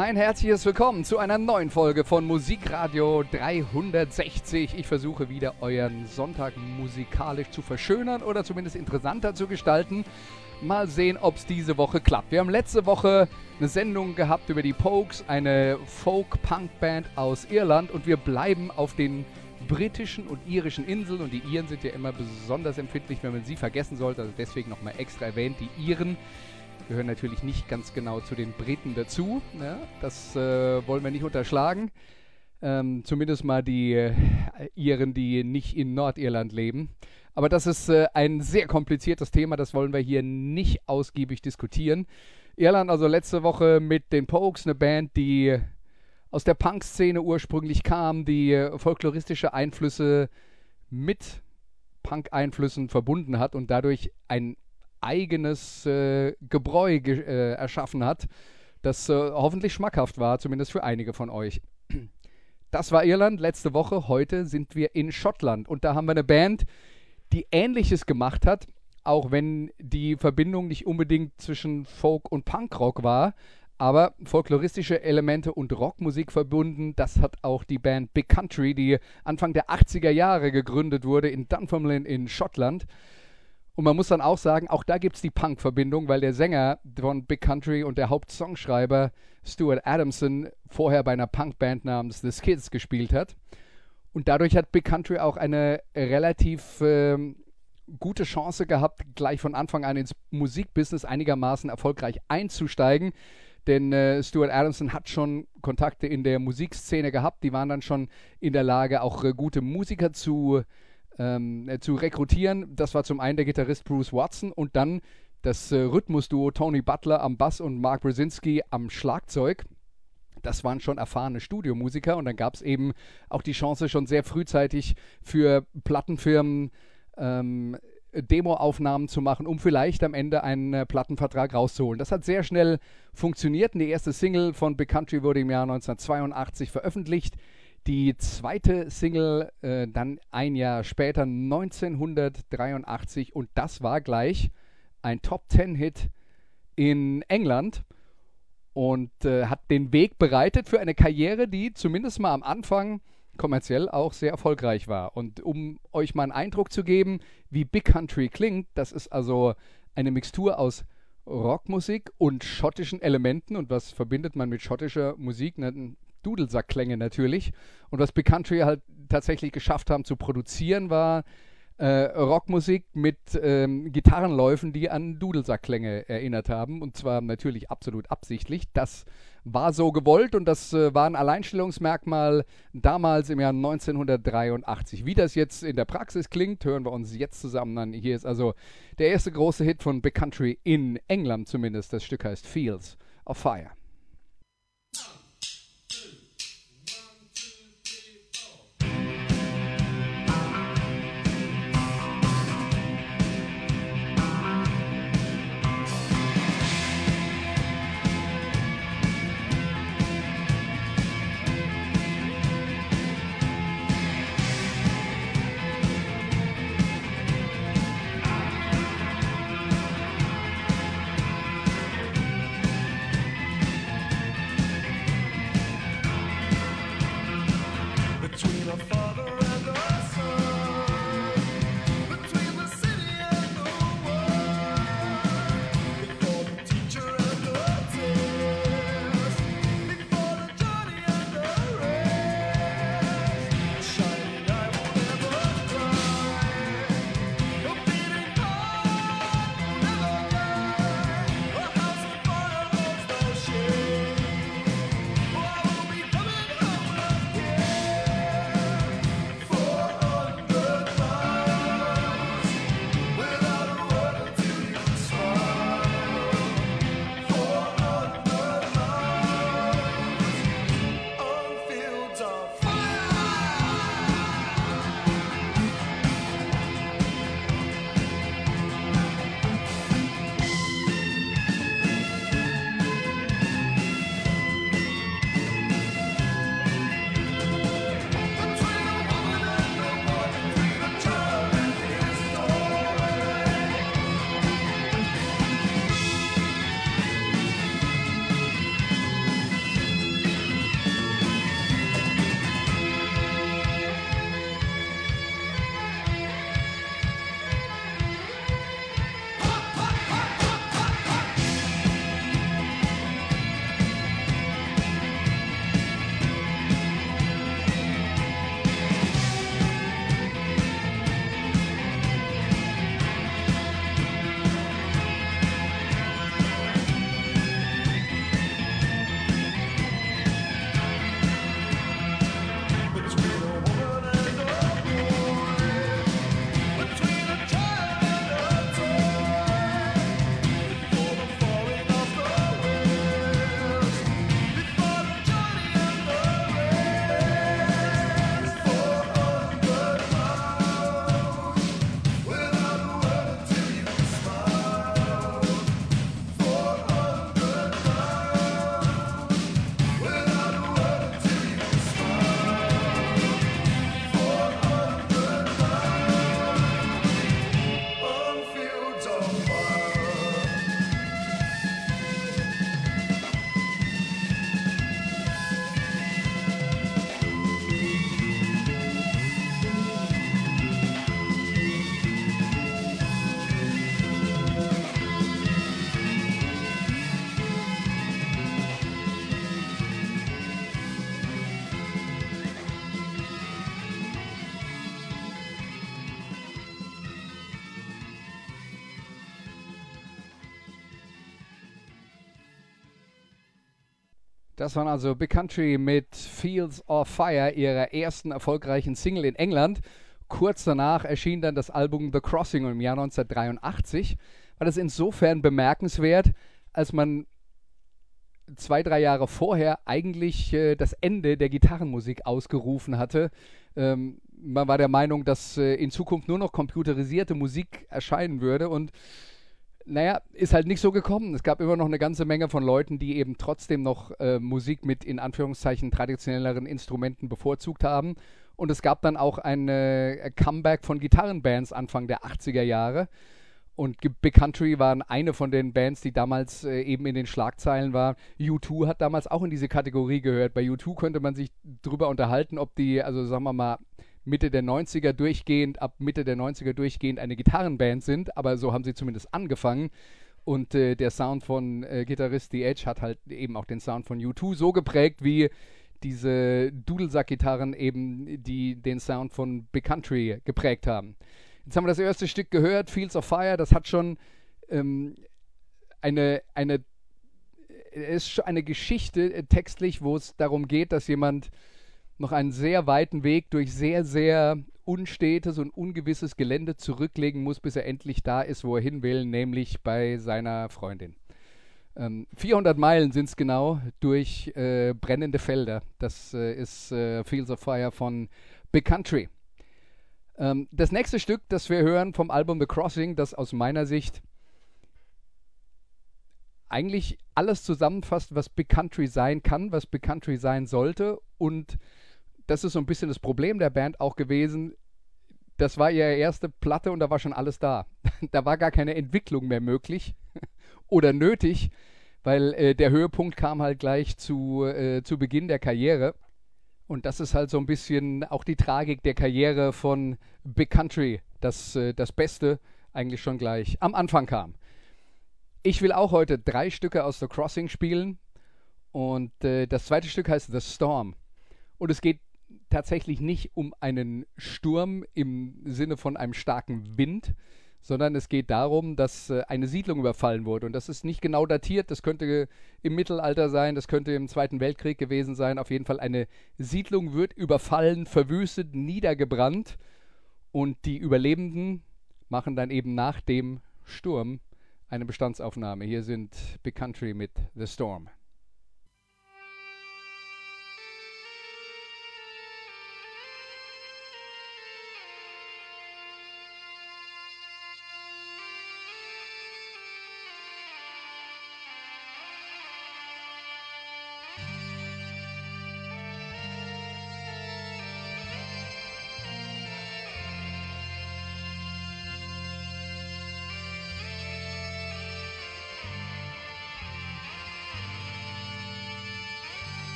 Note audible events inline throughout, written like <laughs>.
Ein herzliches Willkommen zu einer neuen Folge von Musikradio 360. Ich versuche wieder euren Sonntag musikalisch zu verschönern oder zumindest interessanter zu gestalten. Mal sehen, ob es diese Woche klappt. Wir haben letzte Woche eine Sendung gehabt über die Pokes, eine Folk-Punk-Band aus Irland und wir bleiben auf den britischen und irischen Inseln und die Iren sind ja immer besonders empfindlich, wenn man sie vergessen sollte. Also deswegen nochmal extra erwähnt, die Iren gehören natürlich nicht ganz genau zu den Briten dazu. Ne? das äh, wollen wir nicht unterschlagen. Ähm, zumindest mal die äh, Iren, die nicht in Nordirland leben. Aber das ist äh, ein sehr kompliziertes Thema, das wollen wir hier nicht ausgiebig diskutieren. Irland also letzte Woche mit den Pokes, eine Band, die aus der Punk-Szene ursprünglich kam, die äh, folkloristische Einflüsse mit Punk-Einflüssen verbunden hat und dadurch ein eigenes äh, Gebräu ge äh, erschaffen hat, das äh, hoffentlich schmackhaft war, zumindest für einige von euch. Das war Irland letzte Woche. Heute sind wir in Schottland und da haben wir eine Band, die Ähnliches gemacht hat, auch wenn die Verbindung nicht unbedingt zwischen Folk und Punkrock war, aber folkloristische Elemente und Rockmusik verbunden. Das hat auch die Band Big Country, die Anfang der 80er Jahre gegründet wurde in Dunfermline in Schottland. Und man muss dann auch sagen, auch da gibt es die Punk-Verbindung, weil der Sänger von Big Country und der Hauptsongschreiber Stuart Adamson vorher bei einer Punkband namens The Skids gespielt hat. Und dadurch hat Big Country auch eine relativ äh, gute Chance gehabt, gleich von Anfang an ins Musikbusiness einigermaßen erfolgreich einzusteigen. Denn äh, Stuart Adamson hat schon Kontakte in der Musikszene gehabt. Die waren dann schon in der Lage, auch äh, gute Musiker zu äh, ähm, äh, zu rekrutieren. Das war zum einen der Gitarrist Bruce Watson und dann das äh, Rhythmusduo Tony Butler am Bass und Mark Brzezinski am Schlagzeug. Das waren schon erfahrene Studiomusiker und dann gab es eben auch die Chance, schon sehr frühzeitig für Plattenfirmen ähm, Demoaufnahmen zu machen, um vielleicht am Ende einen äh, Plattenvertrag rauszuholen. Das hat sehr schnell funktioniert und die erste Single von Big Country wurde im Jahr 1982 veröffentlicht. Die zweite Single äh, dann ein Jahr später, 1983, und das war gleich ein Top Ten Hit in England und äh, hat den Weg bereitet für eine Karriere, die zumindest mal am Anfang kommerziell auch sehr erfolgreich war. Und um euch mal einen Eindruck zu geben, wie Big Country klingt, das ist also eine Mixtur aus Rockmusik und schottischen Elementen. Und was verbindet man mit schottischer Musik? Dudelsackklänge natürlich. Und was Big Country halt tatsächlich geschafft haben zu produzieren, war äh, Rockmusik mit ähm, Gitarrenläufen, die an Dudelsackklänge erinnert haben. Und zwar natürlich absolut absichtlich. Das war so gewollt und das äh, war ein Alleinstellungsmerkmal damals im Jahr 1983. Wie das jetzt in der Praxis klingt, hören wir uns jetzt zusammen an. Hier ist also der erste große Hit von Big Country in England zumindest. Das Stück heißt Fields of Fire. Das waren also Big Country mit Fields of Fire, ihrer ersten erfolgreichen Single in England. Kurz danach erschien dann das Album The Crossing im Jahr 1983. War das insofern bemerkenswert, als man zwei, drei Jahre vorher eigentlich äh, das Ende der Gitarrenmusik ausgerufen hatte. Ähm, man war der Meinung, dass äh, in Zukunft nur noch computerisierte Musik erscheinen würde und naja, ist halt nicht so gekommen. Es gab immer noch eine ganze Menge von Leuten, die eben trotzdem noch äh, Musik mit in Anführungszeichen traditionelleren Instrumenten bevorzugt haben. Und es gab dann auch ein äh, Comeback von Gitarrenbands Anfang der 80er Jahre. Und Big Country waren eine von den Bands, die damals äh, eben in den Schlagzeilen war. U2 hat damals auch in diese Kategorie gehört. Bei U2 könnte man sich drüber unterhalten, ob die, also sagen wir mal, Mitte der 90er durchgehend, ab Mitte der 90er durchgehend eine Gitarrenband sind, aber so haben sie zumindest angefangen. Und äh, der Sound von äh, Gitarrist The Edge hat halt eben auch den Sound von U2 so geprägt, wie diese Dudelsack-Gitarren eben die den Sound von Big Country geprägt haben. Jetzt haben wir das erste Stück gehört, Fields of Fire, das hat schon ähm, eine, eine, ist schon eine Geschichte äh, textlich, wo es darum geht, dass jemand noch einen sehr weiten Weg durch sehr, sehr unstetes und ungewisses Gelände zurücklegen muss, bis er endlich da ist, wo er hin will, nämlich bei seiner Freundin. Ähm, 400 Meilen sind es genau durch äh, brennende Felder. Das äh, ist äh, Fields of Fire von Big Country. Ähm, das nächste Stück, das wir hören vom Album The Crossing, das aus meiner Sicht eigentlich alles zusammenfasst, was Big Country sein kann, was Big Country sein sollte und das ist so ein bisschen das Problem der Band auch gewesen. Das war ihre erste Platte und da war schon alles da. <laughs> da war gar keine Entwicklung mehr möglich <laughs> oder nötig, weil äh, der Höhepunkt kam halt gleich zu, äh, zu Beginn der Karriere. Und das ist halt so ein bisschen auch die Tragik der Karriere von Big Country, dass äh, das Beste eigentlich schon gleich am Anfang kam. Ich will auch heute drei Stücke aus The Crossing spielen. Und äh, das zweite Stück heißt The Storm. Und es geht tatsächlich nicht um einen Sturm im Sinne von einem starken Wind, sondern es geht darum, dass äh, eine Siedlung überfallen wurde. Und das ist nicht genau datiert, das könnte im Mittelalter sein, das könnte im Zweiten Weltkrieg gewesen sein. Auf jeden Fall eine Siedlung wird überfallen, verwüstet, niedergebrannt. Und die Überlebenden machen dann eben nach dem Sturm eine Bestandsaufnahme. Hier sind Big Country mit The Storm.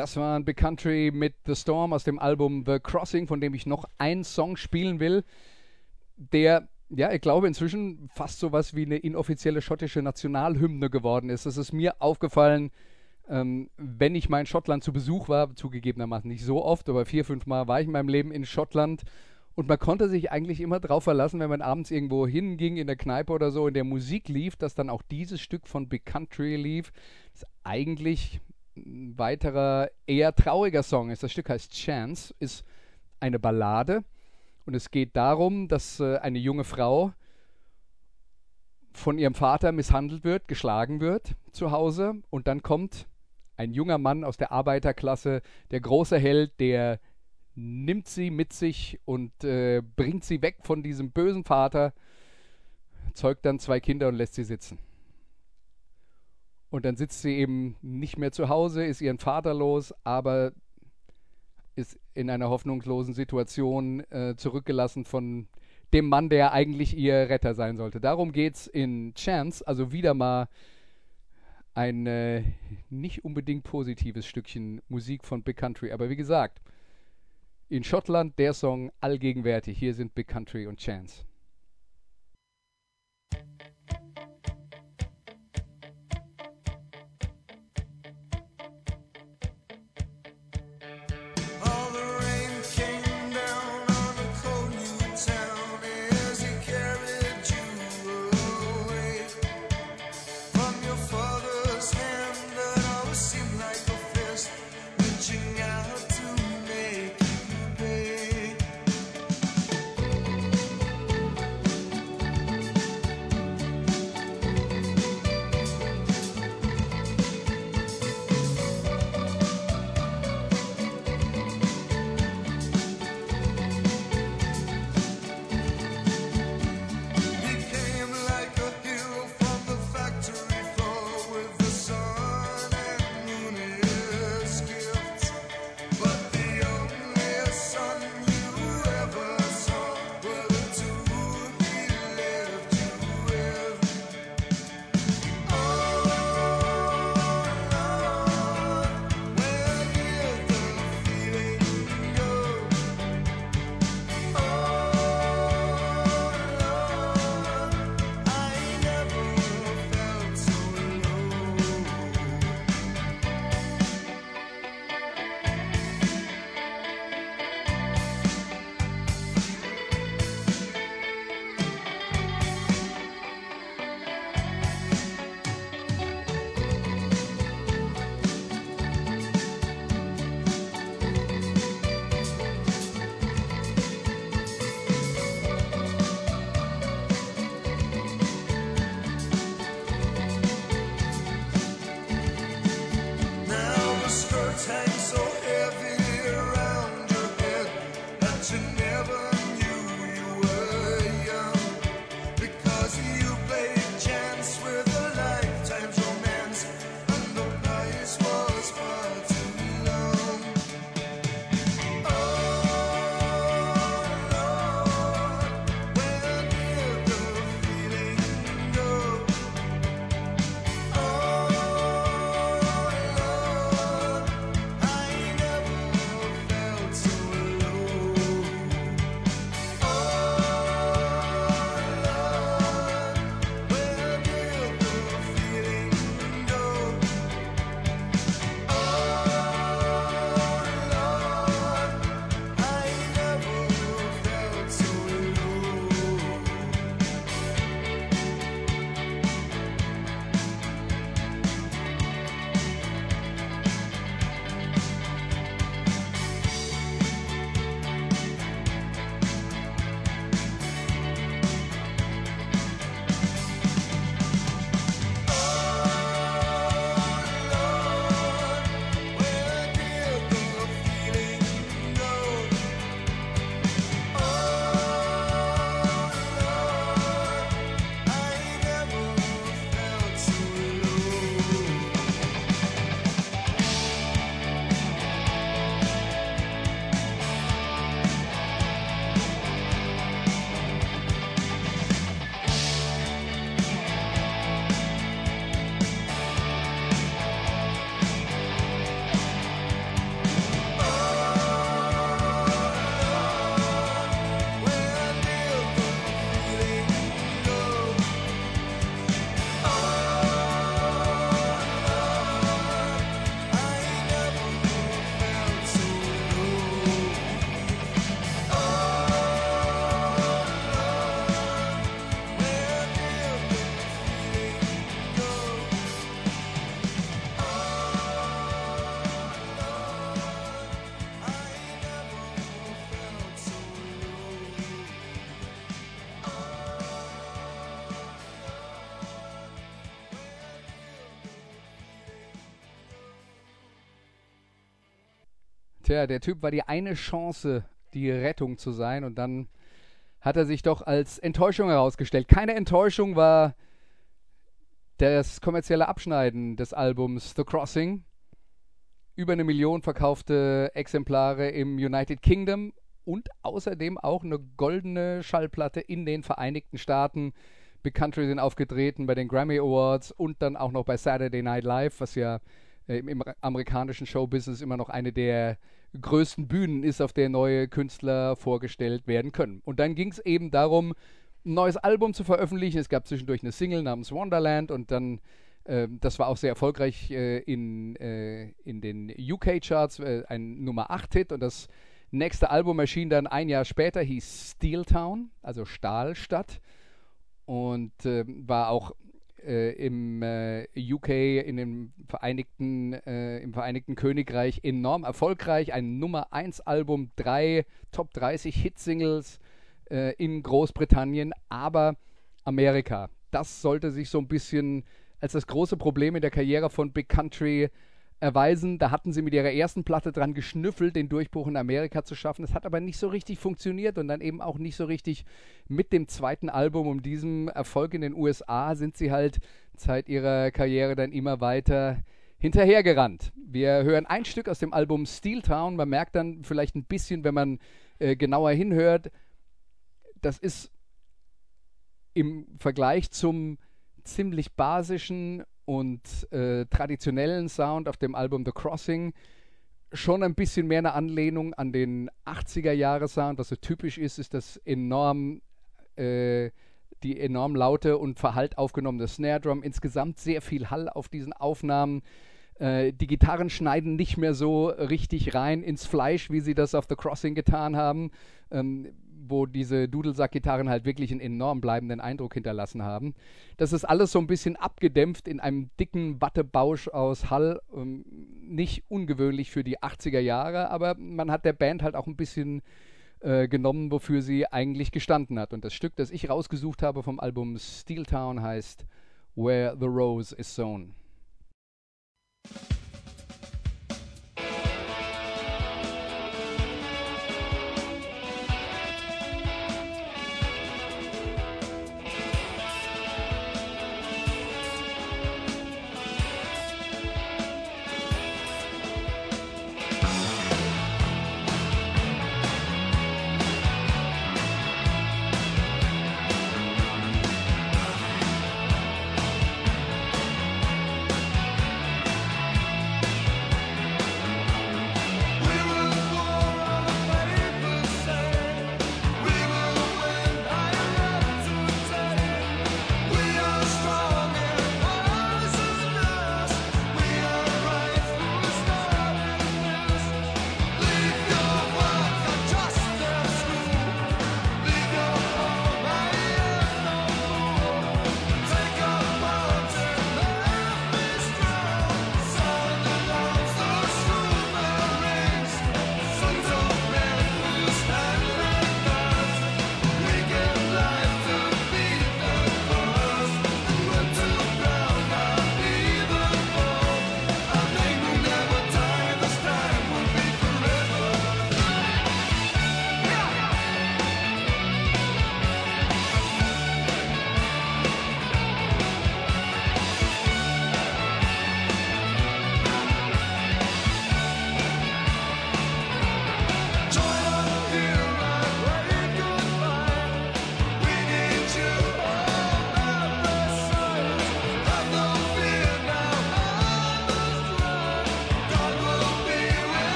Das war ein Big Country mit The Storm aus dem Album The Crossing, von dem ich noch einen Song spielen will, der, ja, ich glaube, inzwischen fast so was wie eine inoffizielle schottische Nationalhymne geworden ist. Es ist mir aufgefallen, ähm, wenn ich mal in Schottland zu Besuch war, zugegebenermaßen nicht so oft, aber vier, fünf Mal war ich in meinem Leben in Schottland. Und man konnte sich eigentlich immer darauf verlassen, wenn man abends irgendwo hinging in der Kneipe oder so, in der Musik lief, dass dann auch dieses Stück von Big Country lief. Das eigentlich ein weiterer eher trauriger Song ist. Das Stück heißt Chance, ist eine Ballade und es geht darum, dass äh, eine junge Frau von ihrem Vater misshandelt wird, geschlagen wird zu Hause und dann kommt ein junger Mann aus der Arbeiterklasse, der große Held, der nimmt sie mit sich und äh, bringt sie weg von diesem bösen Vater, zeugt dann zwei Kinder und lässt sie sitzen. Und dann sitzt sie eben nicht mehr zu Hause, ist ihren Vater los, aber ist in einer hoffnungslosen Situation äh, zurückgelassen von dem Mann, der eigentlich ihr Retter sein sollte. Darum geht es in Chance, also wieder mal ein äh, nicht unbedingt positives Stückchen Musik von Big Country. Aber wie gesagt, in Schottland der Song allgegenwärtig. Hier sind Big Country und Chance. Tja, der Typ war die eine Chance, die Rettung zu sein und dann hat er sich doch als Enttäuschung herausgestellt. Keine Enttäuschung war das kommerzielle Abschneiden des Albums The Crossing. Über eine Million verkaufte Exemplare im United Kingdom und außerdem auch eine goldene Schallplatte in den Vereinigten Staaten. Big Country sind aufgetreten bei den Grammy Awards und dann auch noch bei Saturday Night Live, was ja äh, im amerikanischen Showbusiness immer noch eine der größten Bühnen ist, auf der neue Künstler vorgestellt werden können. Und dann ging es eben darum, ein neues Album zu veröffentlichen. Es gab zwischendurch eine Single namens Wonderland und dann, äh, das war auch sehr erfolgreich äh, in, äh, in den UK-Charts, äh, ein Nummer 8-Hit und das nächste Album erschien dann ein Jahr später, hieß Steel Town, also Stahlstadt und ähm, war auch äh, im äh, UK, in dem Vereinigten, äh, im Vereinigten Königreich enorm erfolgreich. Ein Nummer 1 Album, drei Top 30 Hitsingles äh, in Großbritannien, aber Amerika. Das sollte sich so ein bisschen als das große Problem in der Karriere von Big Country erweisen. Da hatten sie mit ihrer ersten Platte dran geschnüffelt, den Durchbruch in Amerika zu schaffen. Das hat aber nicht so richtig funktioniert und dann eben auch nicht so richtig mit dem zweiten Album und diesem Erfolg in den USA sind sie halt seit ihrer Karriere dann immer weiter hinterhergerannt. Wir hören ein Stück aus dem Album Steel Town. Man merkt dann vielleicht ein bisschen, wenn man äh, genauer hinhört, das ist im Vergleich zum ziemlich basischen und äh, traditionellen Sound auf dem Album The Crossing schon ein bisschen mehr eine Anlehnung an den 80er-Jahre-Sound. Was so typisch ist, ist das enorm, äh, die enorm laute und verhallt aufgenommene Snare Drum. Insgesamt sehr viel Hall auf diesen Aufnahmen. Äh, die Gitarren schneiden nicht mehr so richtig rein ins Fleisch, wie sie das auf The Crossing getan haben. Ähm, wo diese Dudelsack-Gitarren halt wirklich einen enorm bleibenden Eindruck hinterlassen haben. Das ist alles so ein bisschen abgedämpft in einem dicken Wattebausch aus Hall. Ähm, nicht ungewöhnlich für die 80er Jahre, aber man hat der Band halt auch ein bisschen äh, genommen, wofür sie eigentlich gestanden hat. Und das Stück, das ich rausgesucht habe vom Album Steel Town heißt Where the Rose is Sown.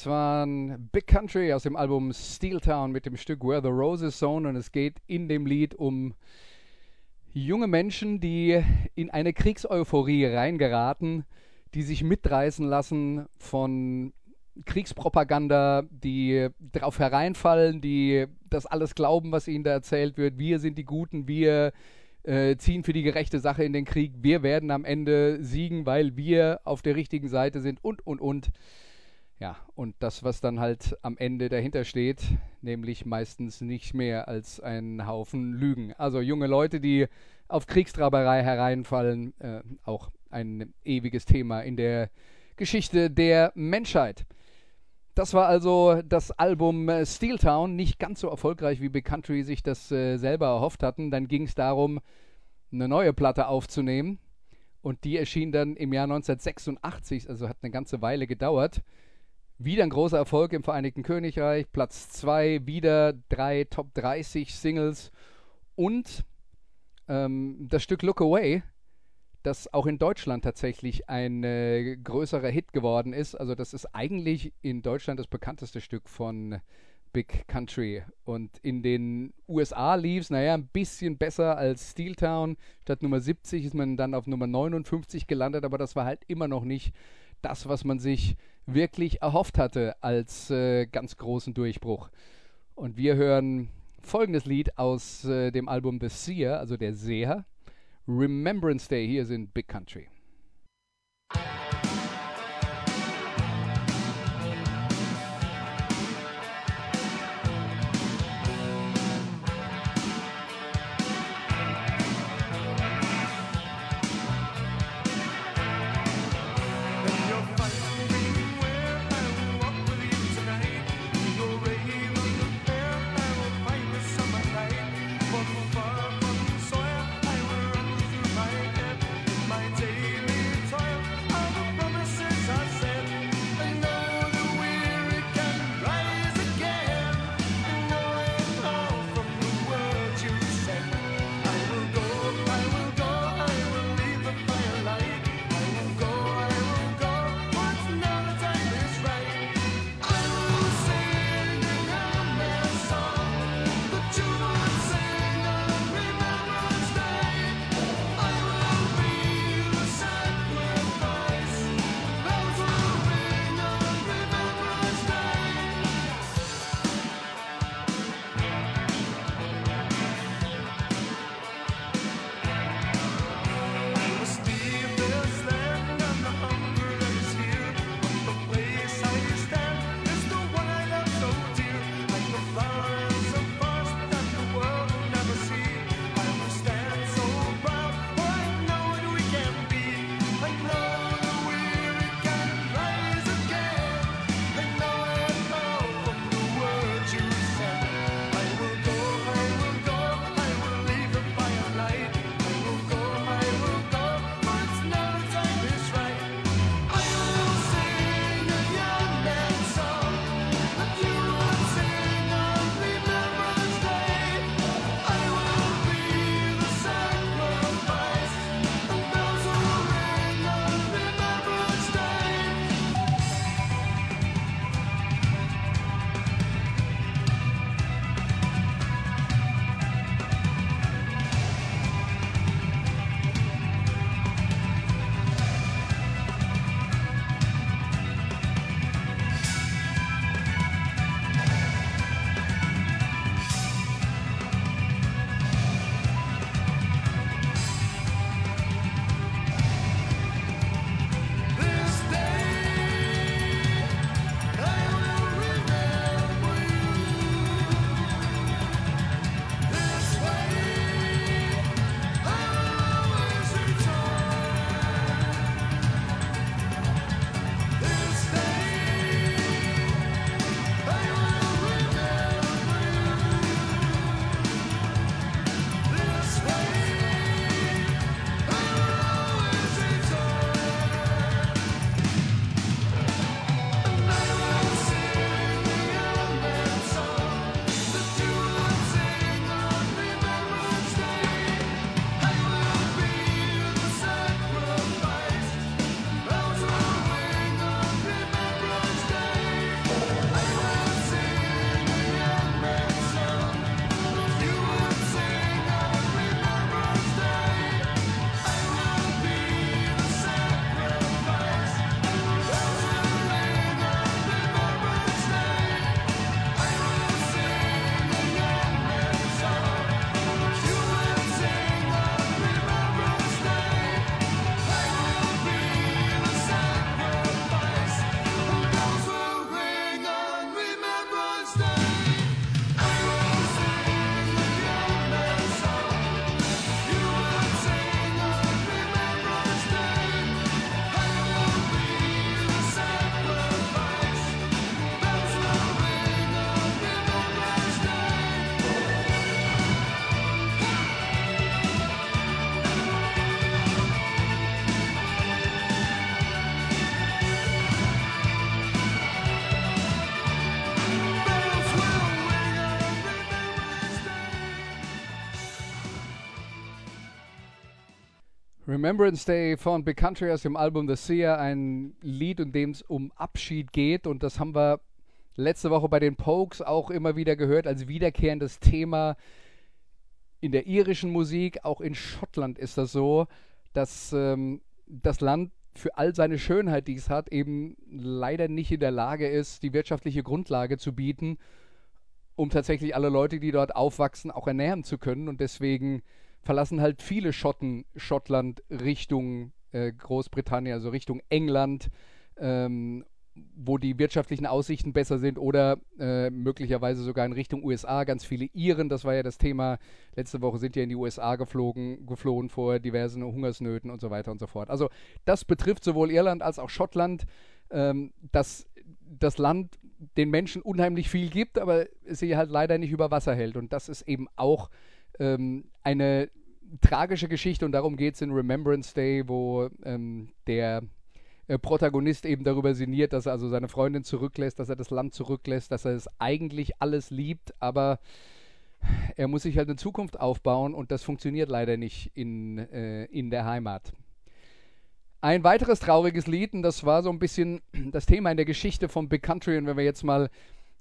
Das waren Big Country aus dem Album Steel Town mit dem Stück Where the Roses Zone und es geht in dem Lied um junge Menschen, die in eine Kriegseuphorie reingeraten, die sich mitreißen lassen von Kriegspropaganda, die darauf hereinfallen, die das alles glauben, was ihnen da erzählt wird. Wir sind die Guten, wir äh, ziehen für die gerechte Sache in den Krieg, wir werden am Ende siegen, weil wir auf der richtigen Seite sind und, und, und. Ja, und das, was dann halt am Ende dahinter steht, nämlich meistens nicht mehr als ein Haufen Lügen. Also junge Leute, die auf Kriegstraberei hereinfallen, äh, auch ein ewiges Thema in der Geschichte der Menschheit. Das war also das Album äh, Steel Town, nicht ganz so erfolgreich wie Big Country sich das äh, selber erhofft hatten. Dann ging es darum, eine neue Platte aufzunehmen. Und die erschien dann im Jahr 1986, also hat eine ganze Weile gedauert. Wieder ein großer Erfolg im Vereinigten Königreich, Platz 2, wieder drei Top 30 Singles und ähm, das Stück Look Away, das auch in Deutschland tatsächlich ein äh, größerer Hit geworden ist. Also das ist eigentlich in Deutschland das bekannteste Stück von Big Country. Und in den USA lief es, naja, ein bisschen besser als Steel Town. Statt Nummer 70 ist man dann auf Nummer 59 gelandet, aber das war halt immer noch nicht das, was man sich wirklich erhofft hatte als äh, ganz großen Durchbruch. Und wir hören folgendes Lied aus äh, dem Album The Seer, also der Seher. Remembrance Day, hier sind Big Country. Remembrance Day von Big Country aus dem Album The Seer, ein Lied, in dem es um Abschied geht. Und das haben wir letzte Woche bei den Pokes auch immer wieder gehört als wiederkehrendes Thema in der irischen Musik. Auch in Schottland ist das so, dass ähm, das Land für all seine Schönheit, die es hat, eben leider nicht in der Lage ist, die wirtschaftliche Grundlage zu bieten, um tatsächlich alle Leute, die dort aufwachsen, auch ernähren zu können. Und deswegen verlassen halt viele Schotten Schottland Richtung äh, Großbritannien, also Richtung England, ähm, wo die wirtschaftlichen Aussichten besser sind oder äh, möglicherweise sogar in Richtung USA. Ganz viele Iren, das war ja das Thema. Letzte Woche sind ja in die USA geflogen, geflohen vor diversen Hungersnöten und so weiter und so fort. Also das betrifft sowohl Irland als auch Schottland, ähm, dass das Land den Menschen unheimlich viel gibt, aber sie halt leider nicht über Wasser hält. Und das ist eben auch ähm, eine tragische Geschichte und darum geht es in Remembrance Day, wo ähm, der äh, Protagonist eben darüber sinniert, dass er also seine Freundin zurücklässt, dass er das Land zurücklässt, dass er es eigentlich alles liebt, aber er muss sich halt eine Zukunft aufbauen und das funktioniert leider nicht in, äh, in der Heimat. Ein weiteres trauriges Lied, und das war so ein bisschen das Thema in der Geschichte von Big Country, und wenn wir jetzt mal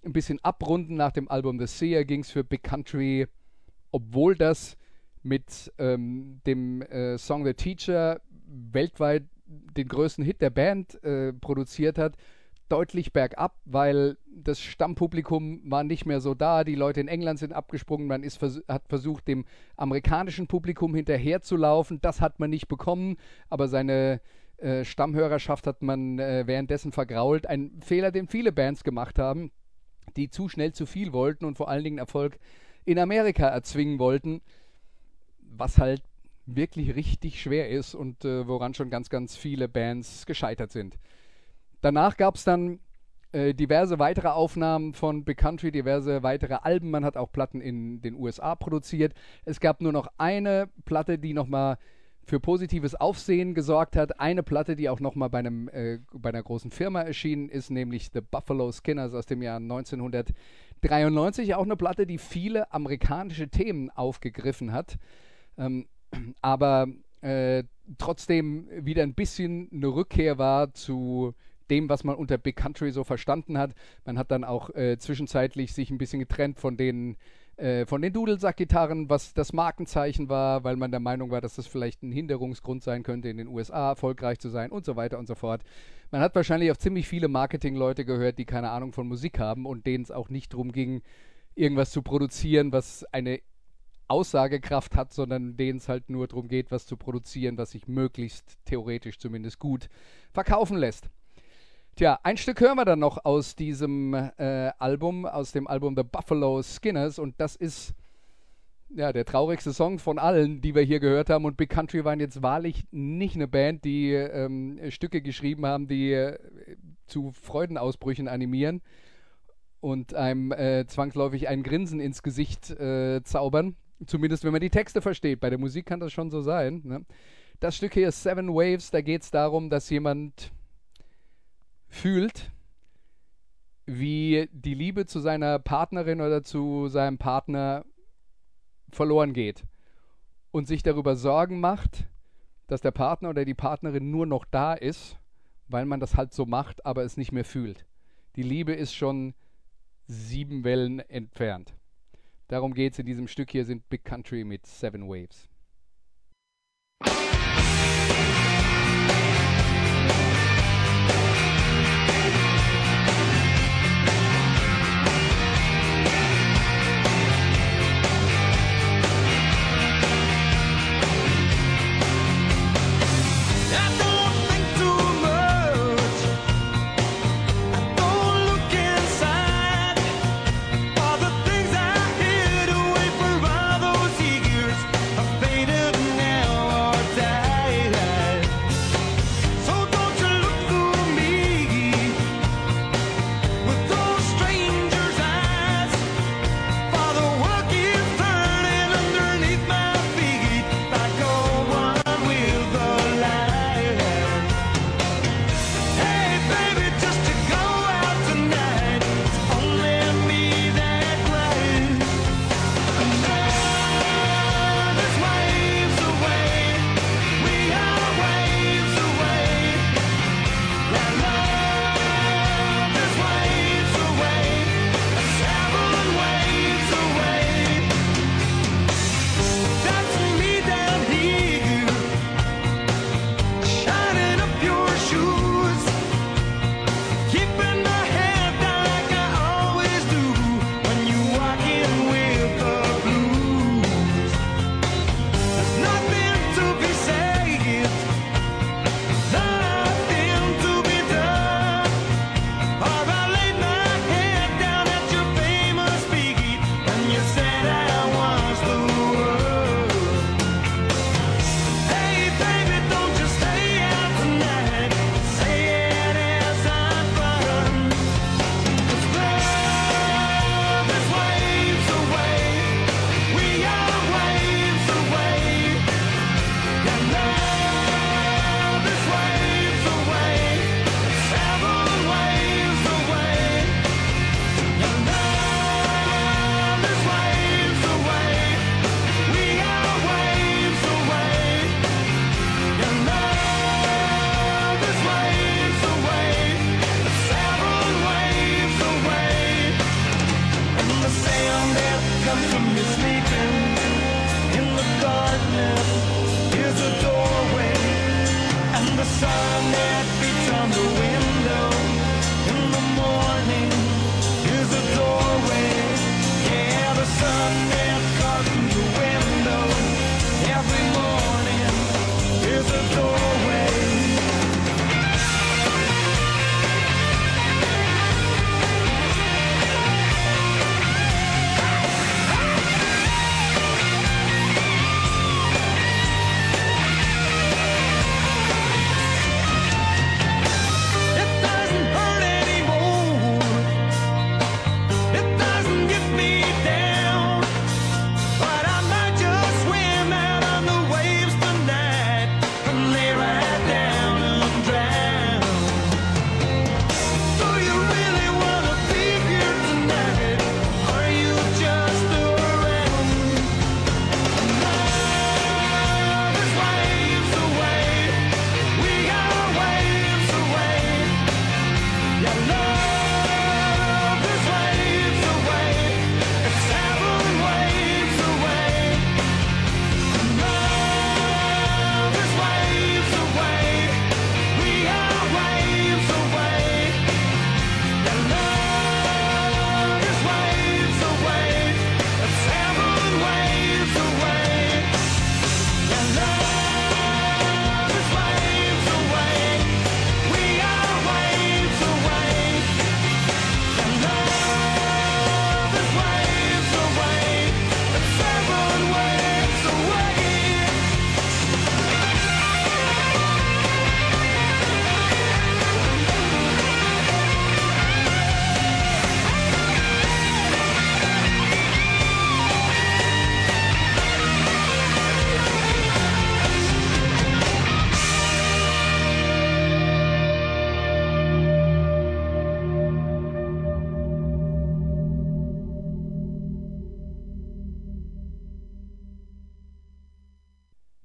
ein bisschen abrunden nach dem Album The Seer, ging es für Big Country obwohl das mit ähm, dem äh, Song The Teacher weltweit den größten Hit der Band äh, produziert hat, deutlich bergab, weil das Stammpublikum war nicht mehr so da. Die Leute in England sind abgesprungen. Man ist vers hat versucht, dem amerikanischen Publikum hinterherzulaufen. Das hat man nicht bekommen, aber seine äh, Stammhörerschaft hat man äh, währenddessen vergrault. Ein Fehler, den viele Bands gemacht haben, die zu schnell zu viel wollten und vor allen Dingen Erfolg in Amerika erzwingen wollten, was halt wirklich richtig schwer ist und äh, woran schon ganz, ganz viele Bands gescheitert sind. Danach gab es dann äh, diverse weitere Aufnahmen von Big Country, diverse weitere Alben. Man hat auch Platten in den USA produziert. Es gab nur noch eine Platte, die nochmal für positives Aufsehen gesorgt hat. Eine Platte, die auch nochmal bei, äh, bei einer großen Firma erschienen ist, nämlich The Buffalo Skinners aus dem Jahr 1900. 93 auch eine Platte, die viele amerikanische Themen aufgegriffen hat, ähm, <clears throat> aber äh, trotzdem wieder ein bisschen eine Rückkehr war zu dem, was man unter Big Country so verstanden hat. Man hat dann auch äh, zwischenzeitlich sich ein bisschen getrennt von den äh, von den Dudelsackgitarren, was das Markenzeichen war, weil man der Meinung war, dass das vielleicht ein Hinderungsgrund sein könnte, in den USA erfolgreich zu sein und so weiter und so fort. Man hat wahrscheinlich auf ziemlich viele Marketingleute gehört, die keine Ahnung von Musik haben und denen es auch nicht darum ging, irgendwas zu produzieren, was eine Aussagekraft hat, sondern denen es halt nur darum geht, was zu produzieren, was sich möglichst theoretisch zumindest gut verkaufen lässt. Tja, ein Stück hören wir dann noch aus diesem äh, Album, aus dem Album The Buffalo Skinners und das ist ja der traurigste Song von allen, die wir hier gehört haben und Big Country waren jetzt wahrlich nicht eine Band, die ähm, Stücke geschrieben haben, die äh, zu Freudenausbrüchen animieren und einem äh, zwangsläufig ein Grinsen ins Gesicht äh, zaubern. Zumindest wenn man die Texte versteht. Bei der Musik kann das schon so sein. Ne? Das Stück hier ist Seven Waves, da geht es darum, dass jemand fühlt, wie die Liebe zu seiner Partnerin oder zu seinem Partner verloren geht und sich darüber Sorgen macht, dass der Partner oder die Partnerin nur noch da ist, weil man das halt so macht, aber es nicht mehr fühlt. Die Liebe ist schon sieben Wellen entfernt. Darum geht es in diesem Stück hier, sind Big Country mit Seven Waves.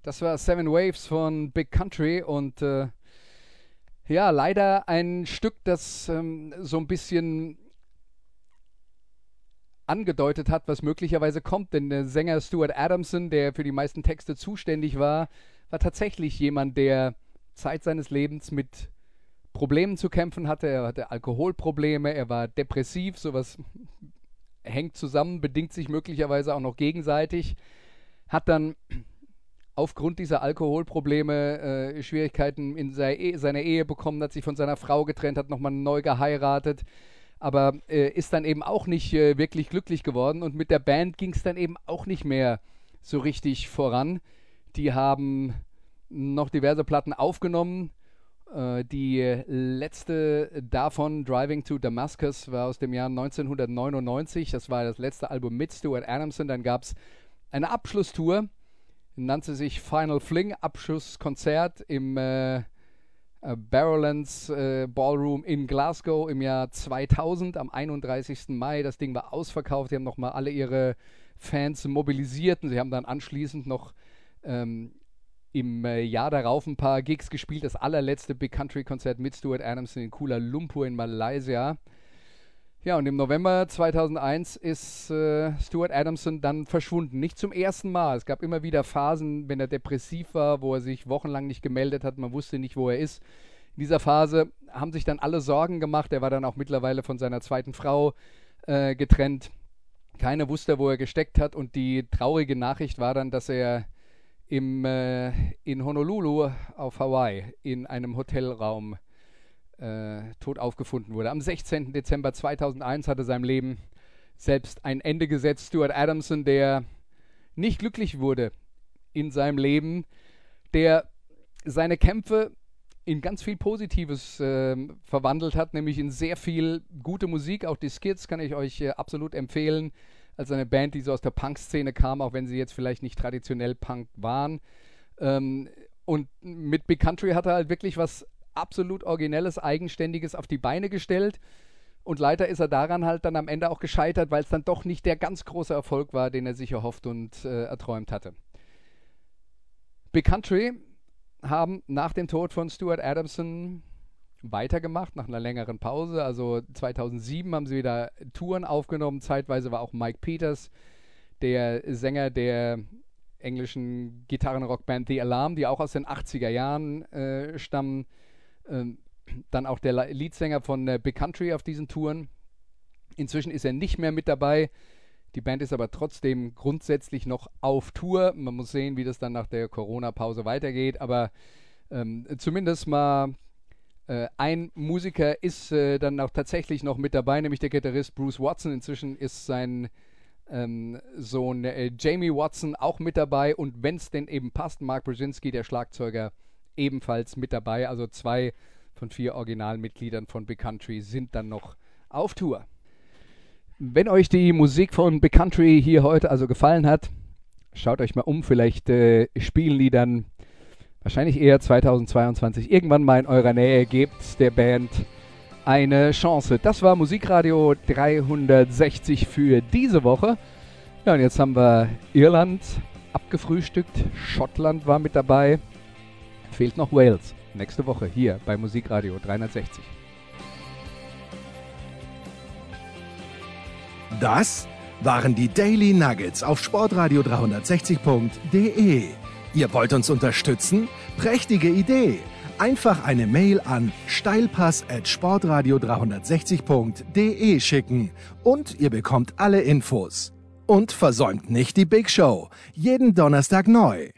Das war Seven Waves von Big Country und äh, ja, leider ein Stück, das ähm, so ein bisschen angedeutet hat, was möglicherweise kommt. Denn der Sänger Stuart Adamson, der für die meisten Texte zuständig war, war tatsächlich jemand, der Zeit seines Lebens mit Problemen zu kämpfen hatte. Er hatte Alkoholprobleme, er war depressiv, sowas hängt zusammen, bedingt sich möglicherweise auch noch gegenseitig. Hat dann aufgrund dieser Alkoholprobleme äh, Schwierigkeiten in seiner Ehe, seiner Ehe bekommen, hat sich von seiner Frau getrennt, hat nochmal neu geheiratet, aber äh, ist dann eben auch nicht äh, wirklich glücklich geworden und mit der Band ging es dann eben auch nicht mehr so richtig voran. Die haben noch diverse Platten aufgenommen. Äh, die letzte davon, Driving to Damascus, war aus dem Jahr 1999. Das war das letzte Album mit Stuart Adamson. Dann gab es eine Abschlusstour nannte sich Final Fling, Abschlusskonzert im äh, äh, Barrowlands äh, Ballroom in Glasgow im Jahr 2000 am 31. Mai. Das Ding war ausverkauft. Sie haben nochmal alle ihre Fans mobilisiert und sie haben dann anschließend noch ähm, im äh, Jahr darauf ein paar Gigs gespielt. Das allerletzte Big Country Konzert mit Stuart Adamson in Kuala Lumpur in Malaysia. Ja, und im November 2001 ist äh, Stuart Adamson dann verschwunden. Nicht zum ersten Mal. Es gab immer wieder Phasen, wenn er depressiv war, wo er sich wochenlang nicht gemeldet hat. Man wusste nicht, wo er ist. In dieser Phase haben sich dann alle Sorgen gemacht. Er war dann auch mittlerweile von seiner zweiten Frau äh, getrennt. Keiner wusste, wo er gesteckt hat. Und die traurige Nachricht war dann, dass er im, äh, in Honolulu auf Hawaii in einem Hotelraum äh, tot aufgefunden wurde. Am 16. Dezember 2001 hatte seinem Leben selbst ein Ende gesetzt. Stuart Adamson, der nicht glücklich wurde in seinem Leben, der seine Kämpfe in ganz viel Positives äh, verwandelt hat, nämlich in sehr viel gute Musik. Auch die Skits kann ich euch äh, absolut empfehlen, als eine Band, die so aus der Punk-Szene kam, auch wenn sie jetzt vielleicht nicht traditionell Punk waren. Ähm, und mit Big Country hat er halt wirklich was absolut originelles, eigenständiges auf die Beine gestellt. Und leider ist er daran halt dann am Ende auch gescheitert, weil es dann doch nicht der ganz große Erfolg war, den er sich erhofft und äh, erträumt hatte. Big Country haben nach dem Tod von Stuart Adamson weitergemacht, nach einer längeren Pause. Also 2007 haben sie wieder Touren aufgenommen. Zeitweise war auch Mike Peters, der Sänger der englischen Gitarrenrockband The Alarm, die auch aus den 80er Jahren äh, stammen, ähm, dann auch der Leadsänger von äh, Big Country auf diesen Touren. Inzwischen ist er nicht mehr mit dabei. Die Band ist aber trotzdem grundsätzlich noch auf Tour. Man muss sehen, wie das dann nach der Corona-Pause weitergeht. Aber ähm, zumindest mal äh, ein Musiker ist äh, dann auch tatsächlich noch mit dabei, nämlich der Gitarrist Bruce Watson. Inzwischen ist sein ähm, Sohn äh, Jamie Watson auch mit dabei. Und wenn es denn eben passt, Mark Brzezinski, der Schlagzeuger, ebenfalls mit dabei. Also zwei von vier Originalmitgliedern von Big Country sind dann noch auf Tour. Wenn euch die Musik von Big Country hier heute also gefallen hat, schaut euch mal um. Vielleicht äh, spielen die dann wahrscheinlich eher 2022 irgendwann mal in eurer Nähe. Gebt der Band eine Chance. Das war Musikradio 360 für diese Woche. Ja, und jetzt haben wir Irland abgefrühstückt. Schottland war mit dabei. Fehlt noch Wales. Nächste Woche hier bei Musikradio 360. Das waren die Daily Nuggets auf Sportradio 360.de. Ihr wollt uns unterstützen? Prächtige Idee! Einfach eine Mail an steilpass at sportradio 360.de schicken und ihr bekommt alle Infos. Und versäumt nicht die Big Show. Jeden Donnerstag neu.